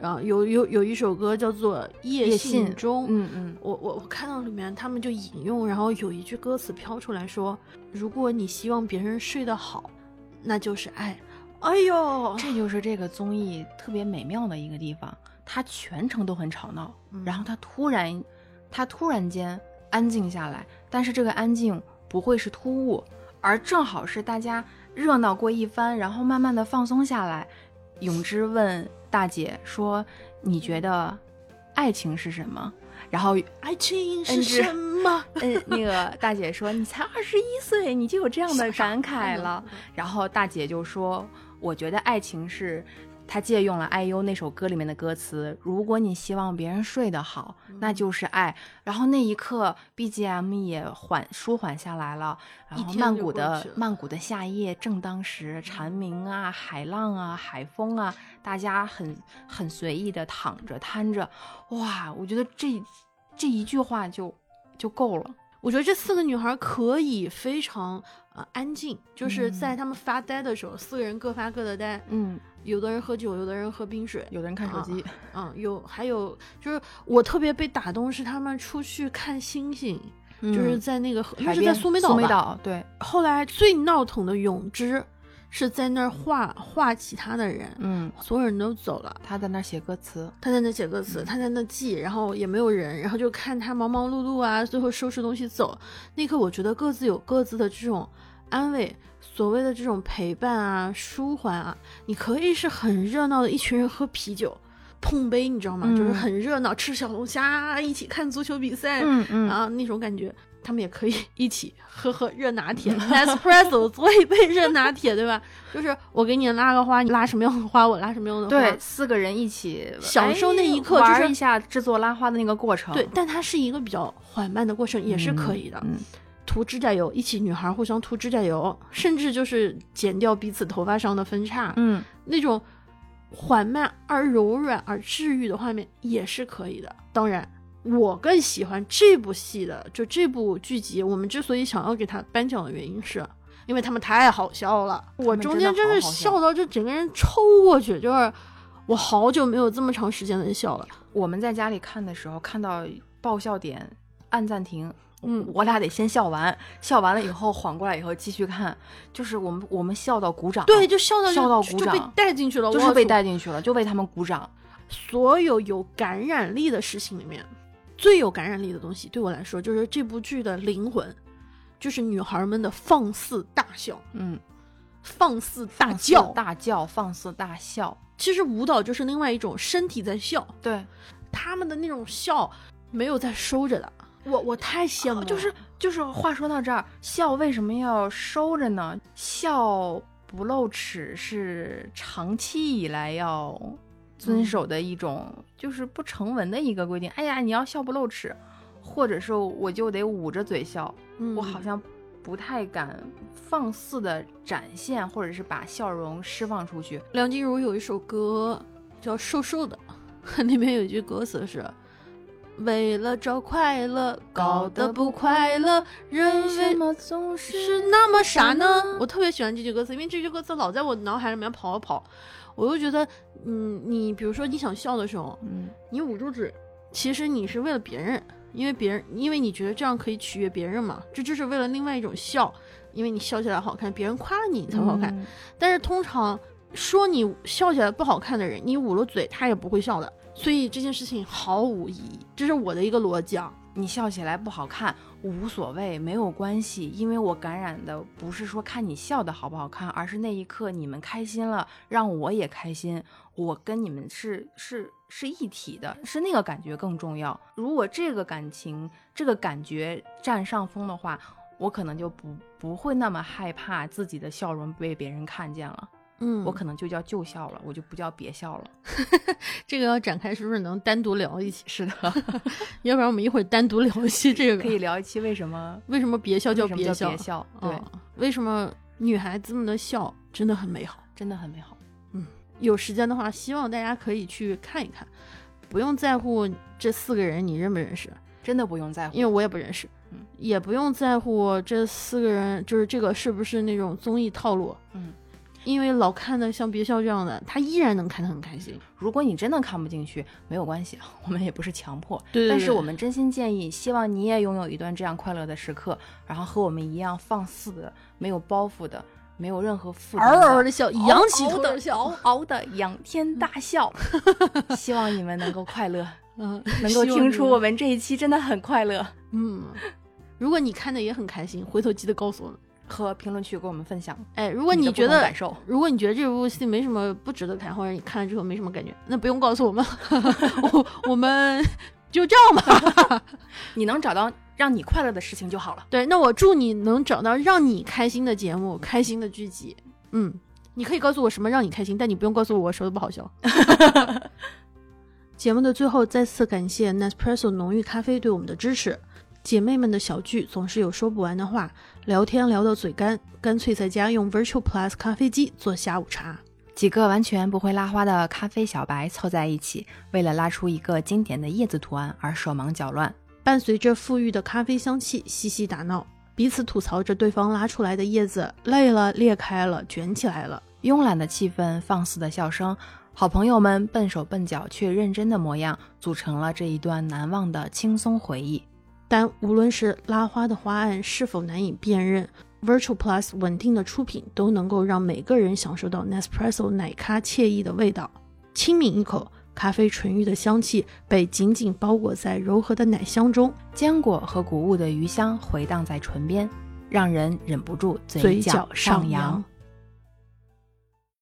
啊，有有有一首歌叫做《夜信中》，嗯嗯，我我我看到里面他们就引用，然后有一句歌词飘出来说：“如果你希望别人睡得好，那就是爱。”哎呦，这就是这个综艺特别美妙的一个地方，它全程都很吵闹，然后它突然，它突然间。安静下来，但是这个安静不会是突兀，而正好是大家热闹过一番，然后慢慢的放松下来。永之问大姐说：“你觉得爱情是什么？”然后爱情是什么？<laughs> 嗯，那个大姐说：“你才二十一岁，你就有这样的感慨了。”然后大姐就说：“我觉得爱情是。”他借用了 IU 那首歌里面的歌词：“如果你希望别人睡得好，那就是爱。”然后那一刻，BGM 也缓舒缓下来了。然后曼谷的曼谷的夏夜正当时，蝉鸣啊，海浪啊，海风啊，大家很很随意的躺着瘫着。哇，我觉得这这一句话就就够了。我觉得这四个女孩可以非常呃安静，就是在她们发呆的时候，四个人各发各的呆。嗯。有的人喝酒，有的人喝冰水，有的人看手机，嗯，有还有就是我特别被打动是他们出去看星星，就是在那个就是在，苏梅岛苏梅岛对。后来最闹腾的泳之是在那儿画画其他的人，嗯，所有人都走了，他在那儿写歌词，他在那写歌词，他在那记，然后也没有人，然后就看他忙忙碌碌啊，最后收拾东西走。那刻我觉得各自有各自的这种安慰。所谓的这种陪伴啊、舒缓啊，你可以是很热闹的一群人喝啤酒、碰杯，你知道吗？就是很热闹，吃小龙虾，一起看足球比赛，嗯嗯啊那种感觉。他们也可以 <laughs> 一起喝喝热拿铁，espresso 做一杯热拿铁，对吧？就是我给你拉个花，你拉什么样的花，我拉什么样的花。对，四个人一起享受那一刻，玩一下制作拉花的那个过程。对，但它是一个比较缓慢的过程，也是可以的。嗯。涂指甲油，一起女孩互相涂指甲油，甚至就是剪掉彼此头发上的分叉，嗯，那种缓慢而柔软而治愈的画面也是可以的。当然，我更喜欢这部戏的，就这部剧集。我们之所以想要给他颁奖的原因，是因为他们太好笑了。我中间真是笑到就整个人抽过去，就是我好久没有这么长时间的笑了。我们在家里看的时候，看到爆笑点，按暂停。嗯，我俩得先笑完，笑完了以后缓过来以后继续看，就是我们我们笑到鼓掌，对，就笑到笑到鼓掌，就被带进去了，就是被带进去了，就为他们鼓掌。所有有感染力的事情里面，最有感染力的东西，对我来说就是这部剧的灵魂，就是女孩们的放肆大笑，嗯，放肆大叫，大叫，放肆大笑。其实舞蹈就是另外一种身体在笑，对，他们的那种笑没有在收着的。我我太羡慕了，就是就是，话说到这儿，笑为什么要收着呢？笑不露齿是长期以来要遵守的一种，就是不成文的一个规定。哎呀，你要笑不露齿，或者是我就得捂着嘴笑，我好像不太敢放肆的展现，或者是把笑容释放出去。梁静茹有一首歌叫《瘦瘦的》，<laughs> 里面有一句歌词是。为了找快乐，搞得不快乐，人为什么总是那么傻呢？我特别喜欢这句歌词，因为这句歌词老在我脑海里面跑啊跑。我就觉得，嗯，你比如说你想笑的时候，嗯，你捂住嘴，其实你是为了别人，因为别人，因为你觉得这样可以取悦别人嘛，这就是为了另外一种笑，因为你笑起来好看，别人夸了你才好看。但是通常说你笑起来不好看的人，你捂了嘴，他也不会笑的。所以这件事情毫无意义，这是我的一个逻辑啊。你笑起来不好看无所谓，没有关系，因为我感染的不是说看你笑的好不好看，而是那一刻你们开心了，让我也开心，我跟你们是是是一体的，是那个感觉更重要。如果这个感情这个感觉占上风的话，我可能就不不会那么害怕自己的笑容被别人看见了。嗯，我可能就叫旧笑了，我就不叫别笑了。<laughs> 这个要展开是不是能单独聊一期？是的，<laughs> 要不然我们一会儿单独聊一期这个。可以聊一期为什么为什么别笑叫别笑？别笑，对，为什么女孩子们的笑真的很美好，真的很美好。嗯，有时间的话，希望大家可以去看一看，不用在乎这四个人你认不认识，真的不用在乎，因为我也不认识。嗯，也不用在乎这四个人就是这个是不是那种综艺套路。嗯。因为老看的像别笑这样的，他依然能看得很开心。如果你真的看不进去，没有关系，<laughs> 我们也不是强迫。对。但是我们真心建议，希望你也拥有一段这样快乐的时刻，然后和我们一样放肆的、没有包袱的、没有任何负担嗷嗷的笑，仰起头的笑，嗷嗷的仰天大笑。<laughs> 希望你们能够快乐，<laughs> 嗯，能够听出我们这一期真的很快乐。嗯，如果你看的也很开心，回头记得告诉我们。和评论区跟我们分享，哎，如果你觉得感受，如果你觉得这部戏没什么不值得看，或者你看了之后没什么感觉，那不用告诉我们，我我们就这样吧。<laughs> 你能找到让你快乐的事情就好了。对，那我祝你能找到让你开心的节目，开心的剧集。嗯，你可以告诉我什么让你开心，但你不用告诉我我说的不好笑。<laughs> 节目的最后，再次感谢 Nespresso 浓郁咖啡对我们的支持。姐妹们的小聚总是有说不完的话，聊天聊到嘴干，干脆在家用 Virtual Plus 咖啡机做下午茶。几个完全不会拉花的咖啡小白凑在一起，为了拉出一个经典的叶子图案而手忙脚乱。伴随着馥郁的咖啡香气，嬉戏打闹，彼此吐槽着对方拉出来的叶子累了、裂开了、卷起来了。慵懒的气氛，放肆的笑声，好朋友们笨手笨脚却认真的模样，组成了这一段难忘的轻松回忆。但无论是拉花的花案是否难以辨认，Virtual Plus 稳定的出品都能够让每个人享受到 Nespresso 奶咖惬意的味道。轻抿一口，咖啡纯郁的香气被紧紧包裹在柔和的奶香中，坚果和谷物的余香回荡在唇边，让人忍不住嘴角上扬。